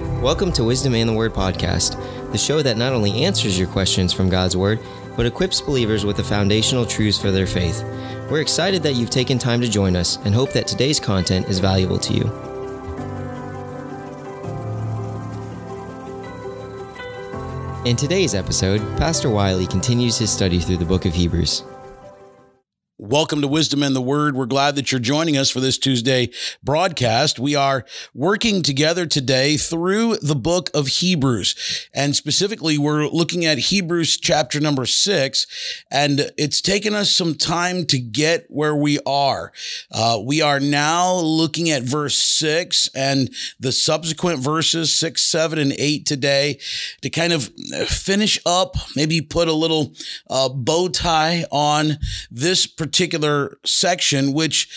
Welcome to Wisdom and the Word podcast, the show that not only answers your questions from God's Word, but equips believers with the foundational truths for their faith. We're excited that you've taken time to join us and hope that today's content is valuable to you. In today's episode, Pastor Wiley continues his study through the book of Hebrews. Welcome to Wisdom and the Word. We're glad that you're joining us for this Tuesday broadcast. We are working together today through the book of Hebrews. And specifically, we're looking at Hebrews chapter number six. And it's taken us some time to get where we are. Uh, we are now looking at verse six and the subsequent verses six, seven, and eight today to kind of finish up, maybe put a little uh, bow tie on this particular particular section, which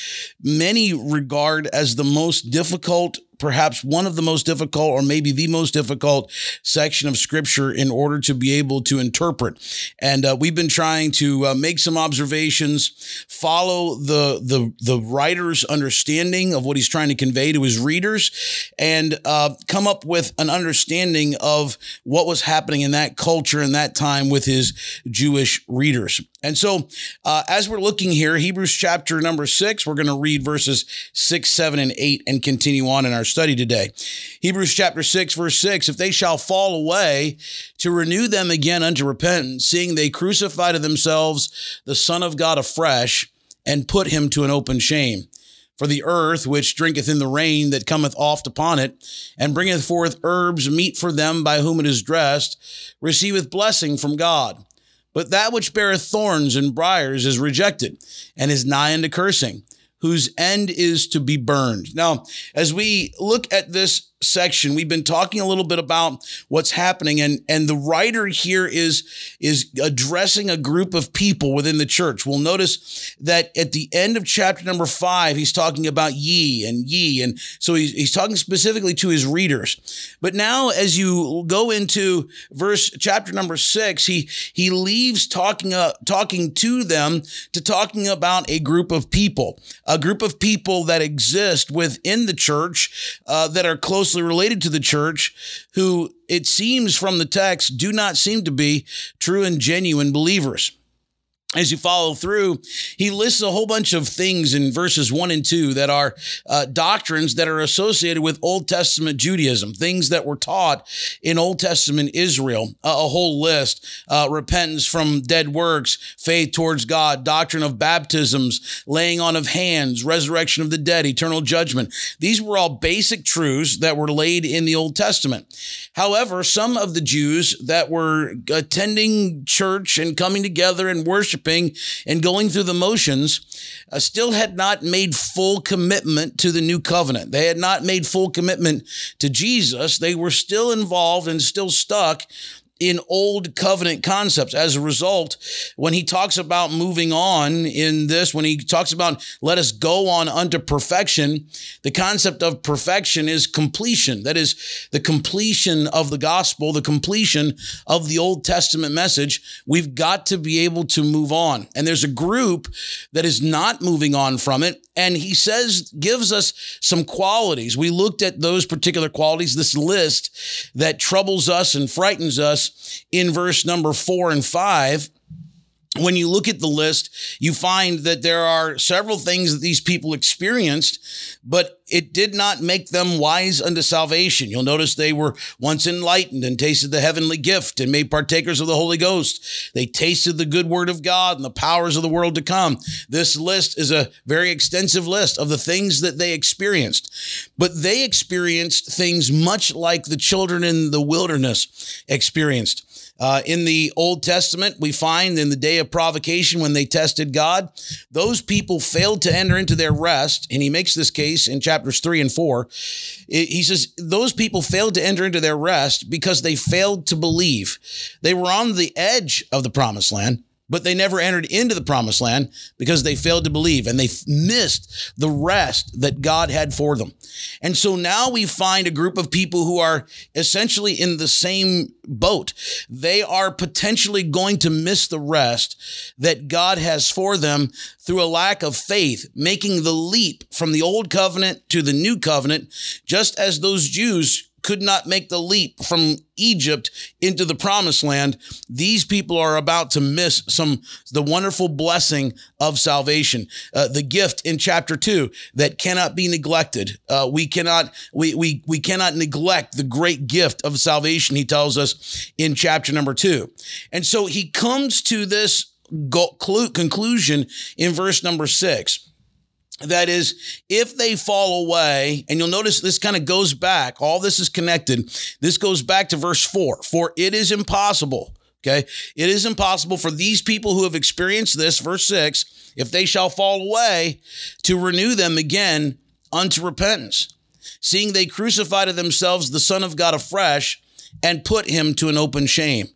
many regard as the most difficult perhaps one of the most difficult or maybe the most difficult section of scripture in order to be able to interpret. And uh, we've been trying to uh, make some observations, follow the, the, the writer's understanding of what he's trying to convey to his readers, and uh, come up with an understanding of what was happening in that culture in that time with his Jewish readers. And so, uh, as we're looking here, Hebrews chapter number six, we're going to read verses six, seven, and eight and continue on in our study today. Hebrews chapter 6, verse 6 If they shall fall away, to renew them again unto repentance, seeing they crucify to themselves the Son of God afresh and put him to an open shame. For the earth, which drinketh in the rain that cometh oft upon it, and bringeth forth herbs meet for them by whom it is dressed, receiveth blessing from God. But that which beareth thorns and briers is rejected, and is nigh unto cursing whose end is to be burned. Now, as we look at this section, we've been talking a little bit about what's happening, and, and the writer here is, is addressing a group of people within the church. We'll notice that at the end of chapter number five, he's talking about ye and ye. And so he's, he's talking specifically to his readers. But now, as you go into verse chapter number six, he, he leaves talking, uh, talking to them to talking about a group of people, a group of people that exist within the church uh, that are close closely related to the church who it seems from the text do not seem to be true and genuine believers as you follow through, he lists a whole bunch of things in verses one and two that are uh, doctrines that are associated with Old Testament Judaism, things that were taught in Old Testament Israel, a, a whole list uh, repentance from dead works, faith towards God, doctrine of baptisms, laying on of hands, resurrection of the dead, eternal judgment. These were all basic truths that were laid in the Old Testament. However, some of the Jews that were attending church and coming together and worshiping worshiping and going through the motions, uh, still had not made full commitment to the new covenant. They had not made full commitment to Jesus. They were still involved and still stuck in old covenant concepts. As a result, when he talks about moving on in this, when he talks about let us go on unto perfection, the concept of perfection is completion. That is the completion of the gospel, the completion of the Old Testament message. We've got to be able to move on. And there's a group that is not moving on from it. And he says, gives us some qualities. We looked at those particular qualities, this list that troubles us and frightens us in verse number four and five when you look at the list, you find that there are several things that these people experienced, but it did not make them wise unto salvation. You'll notice they were once enlightened and tasted the heavenly gift and made partakers of the Holy Ghost. They tasted the good word of God and the powers of the world to come. This list is a very extensive list of the things that they experienced, but they experienced things much like the children in the wilderness experienced. Uh, in the Old Testament, we find in the day of provocation when they tested God, those people failed to enter into their rest. And he makes this case in chapters three and four. He says, Those people failed to enter into their rest because they failed to believe. They were on the edge of the promised land but they never entered into the promised land because they failed to believe and they missed the rest that God had for them. And so now we find a group of people who are essentially in the same boat. They are potentially going to miss the rest that God has for them through a lack of faith, making the leap from the old covenant to the new covenant, just as those Jews could not make the leap from Egypt into the promised land, these people are about to miss some the wonderful blessing of salvation, uh, the gift in chapter two that cannot be neglected. Uh, we cannot we we we cannot neglect the great gift of salvation. He tells us in chapter number two, and so he comes to this conclusion in verse number six that is, if they fall away, and you'll notice this kind of goes back, all this is connected. This goes back to verse four. For it is impossible, okay? It is impossible for these people who have experienced this, verse six, if they shall fall away, to renew them again unto repentance, seeing they crucify to themselves the Son of God afresh and put him to an open shame.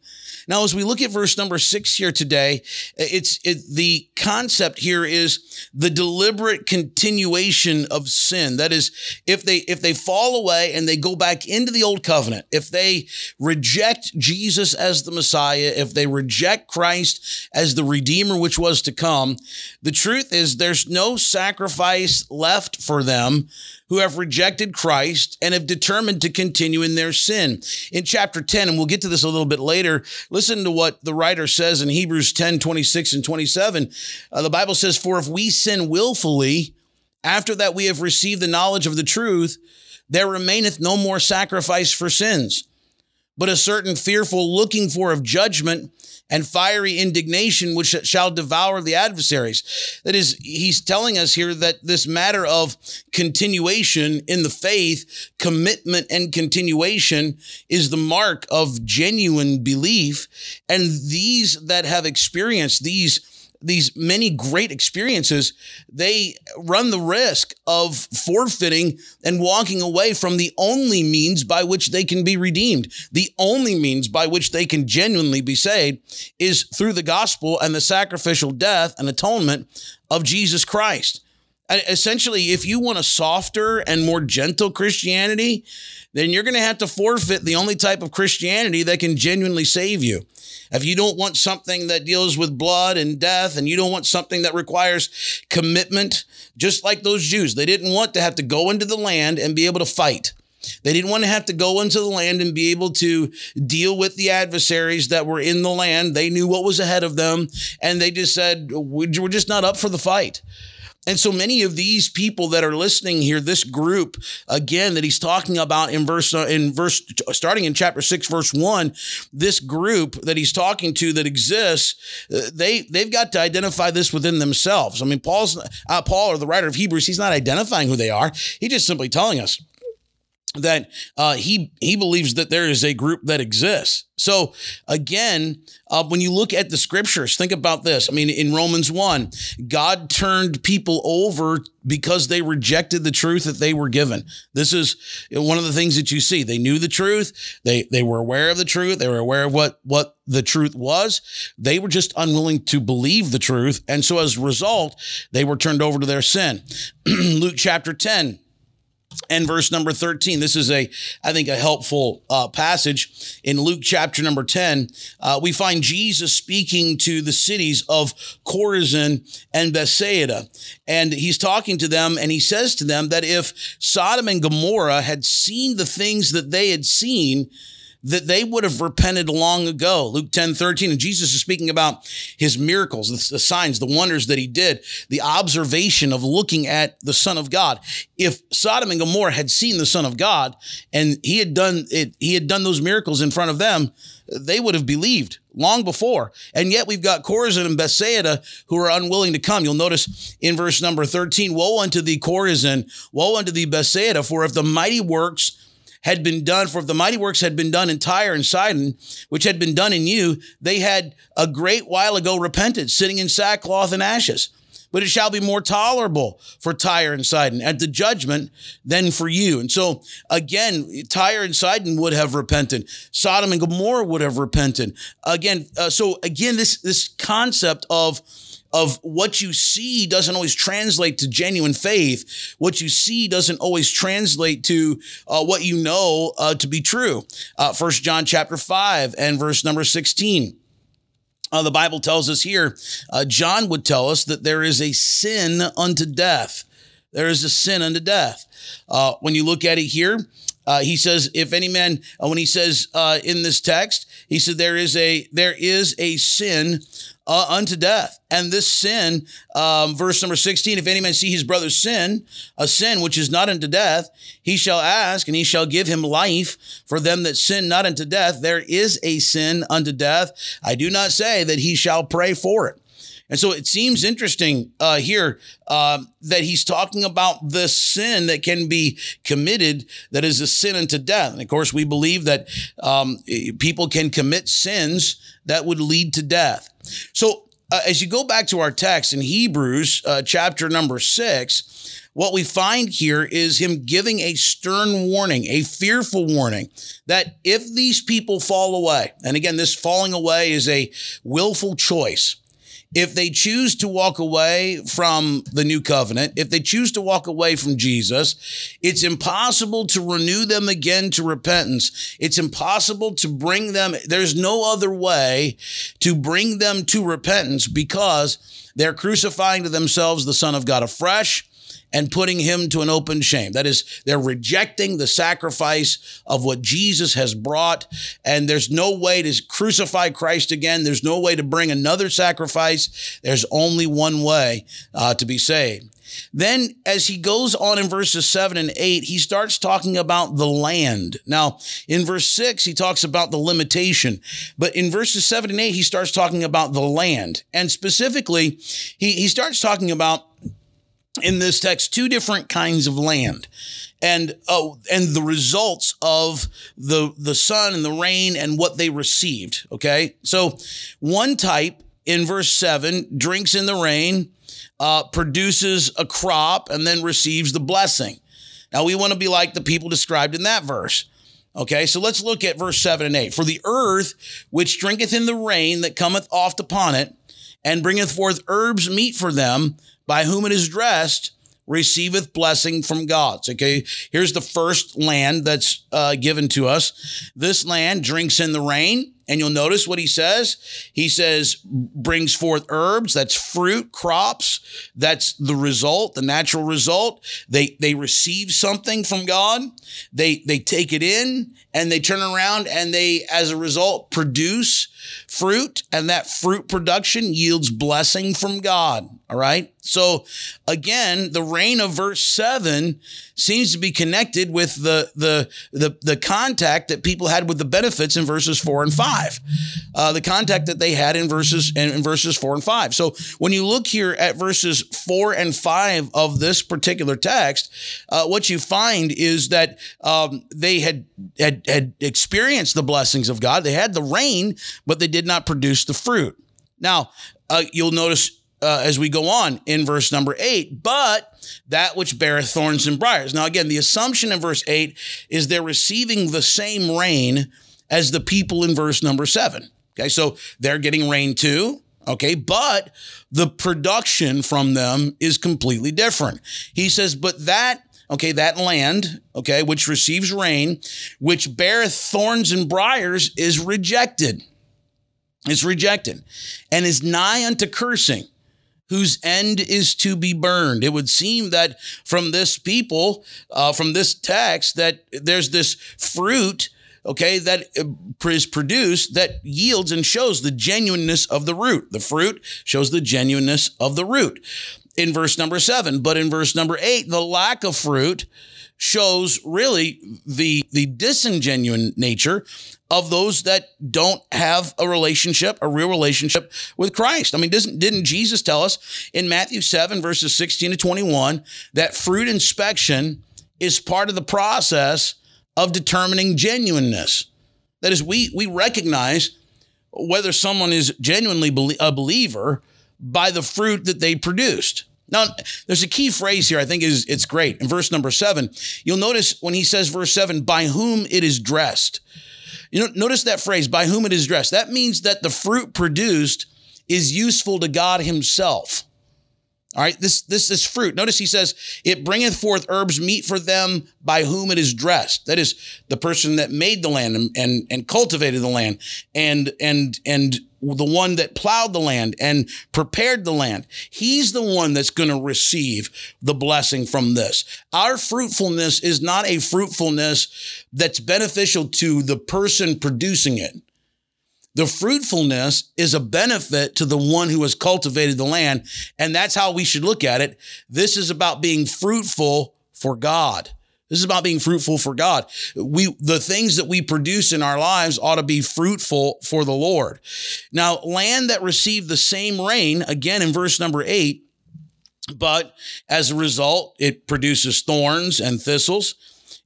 Now, as we look at verse number six here today, it's it, the concept here is the deliberate continuation of sin. That is, if they if they fall away and they go back into the old covenant, if they reject Jesus as the Messiah, if they reject Christ as the Redeemer which was to come, the truth is there's no sacrifice left for them who have rejected Christ and have determined to continue in their sin. In chapter 10, and we'll get to this a little bit later, listen to what the writer says in Hebrews 10 26 and 27. Uh, the Bible says, For if we sin willfully, after that we have received the knowledge of the truth, there remaineth no more sacrifice for sins, but a certain fearful looking for of judgment and fiery indignation which shall devour the adversaries. That is, he's telling us here that this matter of continuation in the faith, commitment and continuation is the mark of genuine belief. And these that have experienced these these many great experiences, they run the risk of forfeiting and walking away from the only means by which they can be redeemed. The only means by which they can genuinely be saved is through the gospel and the sacrificial death and atonement of Jesus Christ. Essentially, if you want a softer and more gentle Christianity, then you're going to have to forfeit the only type of Christianity that can genuinely save you. If you don't want something that deals with blood and death, and you don't want something that requires commitment, just like those Jews, they didn't want to have to go into the land and be able to fight. They didn't want to have to go into the land and be able to deal with the adversaries that were in the land. They knew what was ahead of them, and they just said, We're just not up for the fight. And so many of these people that are listening here, this group again that he's talking about in verse uh, in verse starting in chapter 6 verse 1, this group that he's talking to that exists, uh, they they've got to identify this within themselves. I mean Paul's uh, Paul or the writer of Hebrews, he's not identifying who they are. He's just simply telling us that uh, he he believes that there is a group that exists. So again, uh, when you look at the scriptures, think about this. I mean, in Romans one, God turned people over because they rejected the truth that they were given. This is one of the things that you see. They knew the truth. They they were aware of the truth. They were aware of what what the truth was. They were just unwilling to believe the truth, and so as a result, they were turned over to their sin. Luke chapter ten and verse number 13. This is a, I think, a helpful uh, passage in Luke chapter number 10. Uh, we find Jesus speaking to the cities of Chorazin and Bethsaida. And he's talking to them and he says to them that if Sodom and Gomorrah had seen the things that they had seen, that they would have repented long ago. Luke 10 13. And Jesus is speaking about his miracles, the, signs, the wonders that he did, the observation of looking at the Son of God. If Sodom and Gomorrah had seen the Son of God and he had done it, he had done those miracles in front of them, they would have believed long before. And yet we've got Chorazin and Bethsaida who are unwilling to come. You'll notice in verse number 13, woe unto thee, Chorazin, woe unto thee, Bethsaida, for if the mighty works had been done, for if the mighty works had been done in Tyre and Sidon, which had been done in you, they had a great while ago repented, sitting in sackcloth and ashes. But it shall be more tolerable for Tyre and Sidon at the judgment than for you. And so again, Tyre and Sidon would have repented. Sodom and Gomorrah would have repented. Again, uh, so again, this, this concept of, of what you see doesn't always translate to genuine faith. What you see doesn't always translate to uh, what you know uh, to be true. Uh, First John chapter five and verse number sixteen. Uh, the Bible tells us here, uh, John would tell us that there is a sin unto death. There is a sin unto death. Uh, when you look at it here, Uh, he says, if any man, uh, when he says in this text, he said there is a there is a sin uh, unto death. And this sin, um, verse number 16, if any man see his brother sin, a sin which is not unto death, he shall ask and he shall give him life for them that sin not unto death. There is a sin unto death. I do not say that he shall pray for it. And so it seems interesting uh, here uh, that he's talking about the sin that can be committed that is a sin unto death. And of course, we believe that um, people can commit sins that would lead to death. So uh, as you go back to our text in Hebrews uh, chapter number six, what we find here is him giving a stern warning, a fearful warning that if these people fall away, and again, this falling away is a willful choice if they choose to walk away from the new covenant, if they choose to walk away from Jesus, it's impossible to renew them again to repentance. It's impossible to bring them. There's no other way to bring them to repentance because they're crucifying to themselves the Son of God afresh and putting him to an open shame. That is, they're rejecting the sacrifice of what Jesus has brought. And there's no way to crucify Christ again. There's no way to bring another sacrifice. There's only one way uh, to be saved. Then, as he goes on in verses seven and eight, he starts talking about the land. Now, in verse six, he talks about the limitation, but in verses seven and eight, he starts talking about the land. And specifically, he, he starts talking about in this text two different kinds of land. And oh and the results of the the sun and the rain and what they received okay? So one type in verse 7 drinks in the rain uh, produces a crop and then receives the blessing. Now we want to be like the people described in that verse Okay, so let's look at verse 7 and 8. For the earth which drinketh in the rain that cometh oft upon it, and bringeth forth herbs meet for them, by whom it is dressed receiveth blessing from God. Okay, here's the first land that's uh, given to us. This land drinks in the rain. And you'll notice what he says. He says, brings forth herbs. That's fruit, crops. That's the result, the natural result. They, they receive something from God. They, they take it in and they turn around and they, as a result, produce fruit. And that fruit production yields blessing from God. All right. So again, the rain of verse seven seems to be connected with the, the, the, the contact that people had with the benefits in verses four and five, uh, the contact that they had in verses, in, in verses four and five. So when you look here at verses four and five of this particular text, uh, what you find is that, um, they had, had, had experienced the blessings of God. They had the rain, but they did not produce the fruit. Now, uh, you'll notice uh, as we go on in verse number eight, but that which beareth thorns and briars. Now, again, the assumption in verse eight is they're receiving the same rain as the people in verse number seven. Okay, so they're getting rain too. Okay, but the production from them is completely different. He says, but that okay, that land, okay, which receives rain, which beareth thorns and briars, is rejected. It's rejected and is nigh unto cursing whose end is to be burned. It would seem that from this people, uh, from this text, that there's this fruit, okay, that uh, produced that yields and shows the genuineness of the root. The fruit shows the genuineness of the root in verse number seven. But in verse number eight, the lack of fruit shows really the, the disingenuine nature of those that don't have a relationship, a real relationship with Christ. I mean, doesn't, didn't Jesus tell us in Matthew 7, verses 16 to 21, that fruit inspection is part of the process of determining genuineness? That is, we, we recognize whether someone is genuinely a believer by the fruit that they produced. Now, there's a key phrase here I think is it's great. In verse number seven, you'll notice when he says verse seven, by whom it is dressed. You know, notice that phrase, by whom it is dressed. That means that the fruit produced is useful to God himself. All right, this this is fruit. Notice he says, "It bringeth forth herbs meet for them by whom it is dressed." That is the person that made the land and and, and cultivated the land and and and the one that plowed the land and prepared the land. He's the one that's going to receive the blessing from this. Our fruitfulness is not a fruitfulness that's beneficial to the person producing it. The fruitfulness is a benefit to the one who has cultivated the land. And that's how we should look at it. This is about being fruitful for God. This is about being fruitful for God. We, the things that we produce in our lives ought to be fruitful for the Lord. Now, land that received the same rain, again in verse number eight, but as a result, it produces thorns and thistles,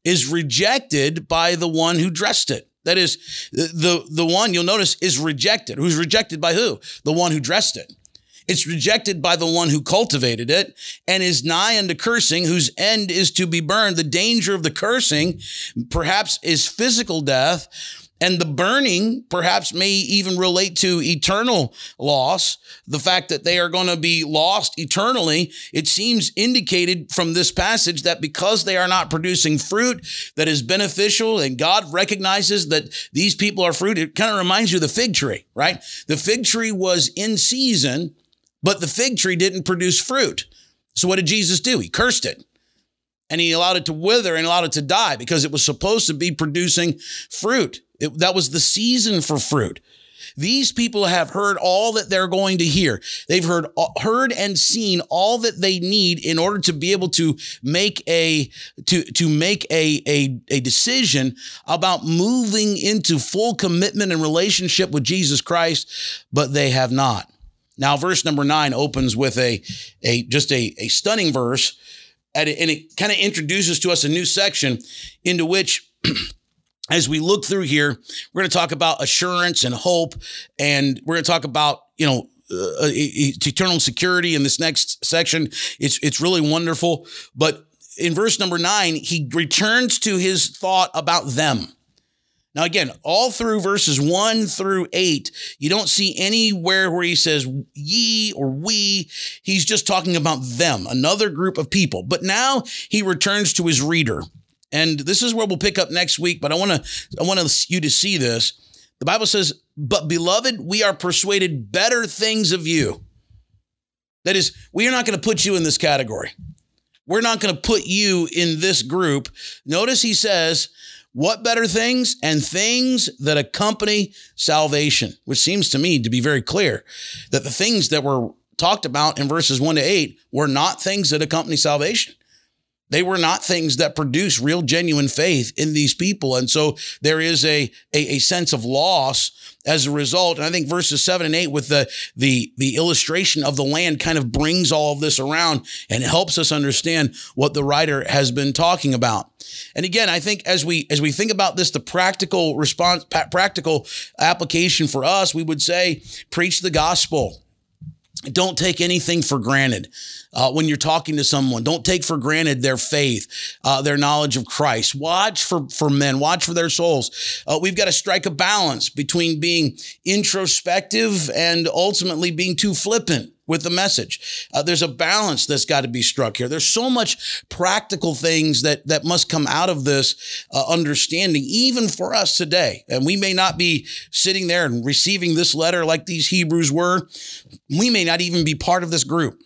is rejected by the one who dressed it. That is, the, the one you'll notice is rejected. Who's rejected by who? The one who dressed it. It's rejected by the one who cultivated it and is nigh unto cursing, whose end is to be burned. The danger of the cursing perhaps is physical death, and the burning perhaps may even relate to eternal loss. The fact that they are going to be lost eternally, it seems indicated from this passage that because they are not producing fruit that is beneficial and God recognizes that these people are fruit, it kind of reminds you of the fig tree, right? The fig tree was in season but the fig tree didn't produce fruit. So what did Jesus do? He cursed it. And he allowed it to wither and allowed it to die because it was supposed to be producing fruit. It, that was the season for fruit. These people have heard all that they're going to hear. They've heard heard and seen all that they need in order to be able to make a to to make a a, a decision about moving into full commitment and relationship with Jesus Christ, but they have not. Now, verse number nine opens with a, a just a, a stunning verse, and it, kind of introduces to us a new section into which as we look through here, we're going to talk about assurance and hope, and we're going to talk about you know uh, eternal security in this next section. It's it's really wonderful, but in verse number nine, he returns to his thought about them. Now, again, all through verses one through eight, you don't see anywhere where he says ye or we. He's just talking about them, another group of people. But now he returns to his reader. And this is where we'll pick up next week. But I want to, I want you to see this. The Bible says, but beloved, we are persuaded better things of you. That is, we are not going to put you in this category. We're not going to put you in this group. Notice he says, what better things? And things that accompany salvation, which seems to me to be very clear that the things that were talked about in verses one to eight were not things that accompany salvation. They were not things that produce real genuine faith in these people. And so there is a, a, a, sense of loss as a result. And I think verses seven and eight with the, the, the illustration of the land kind of brings all of this around and helps us understand what the writer has been talking about. And again, I think as we as we think about this, the practical response, practical application for us, we would say, preach the gospel. Don't take anything for granted uh, when you're talking to someone. Don't take for granted their faith, uh, their knowledge of Christ. Watch for, for men, watch for their souls. Uh, we've got to strike a balance between being introspective and ultimately being too flippant with the message. Uh, there's a balance that's got to be struck here. There's so much practical things that that must come out of this uh, understanding, even for us today. And we may not be sitting there and receiving this letter like these Hebrews were. We may not even be part of this group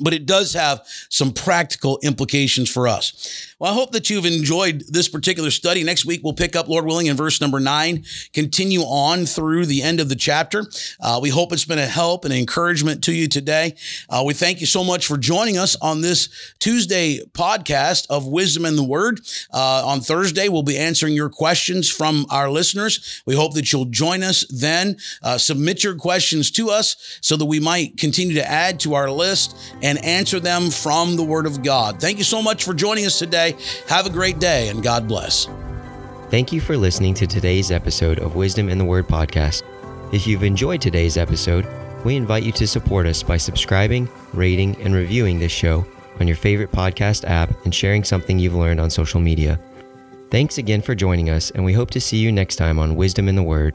but it does have some practical implications for us. Well, I hope that you've enjoyed this particular study. Next week, we'll pick up, Lord willing, in verse number nine, continue on through the end of the chapter. Uh, we hope it's been a help and encouragement to you today. Uh, we thank you so much for joining us on this Tuesday podcast of Wisdom in the Word. Uh, on Thursday, we'll be answering your questions from our listeners. We hope that you'll join us then. Uh, submit your questions to us so that we might continue to add to our list and answer them from the Word of God. Thank you so much for joining us today. Have a great day and God bless. Thank you for listening to today's episode of Wisdom in the Word podcast. If you've enjoyed today's episode, we invite you to support us by subscribing, rating, and reviewing this show on your favorite podcast app and sharing something you've learned on social media. Thanks again for joining us, and we hope to see you next time on Wisdom in the Word.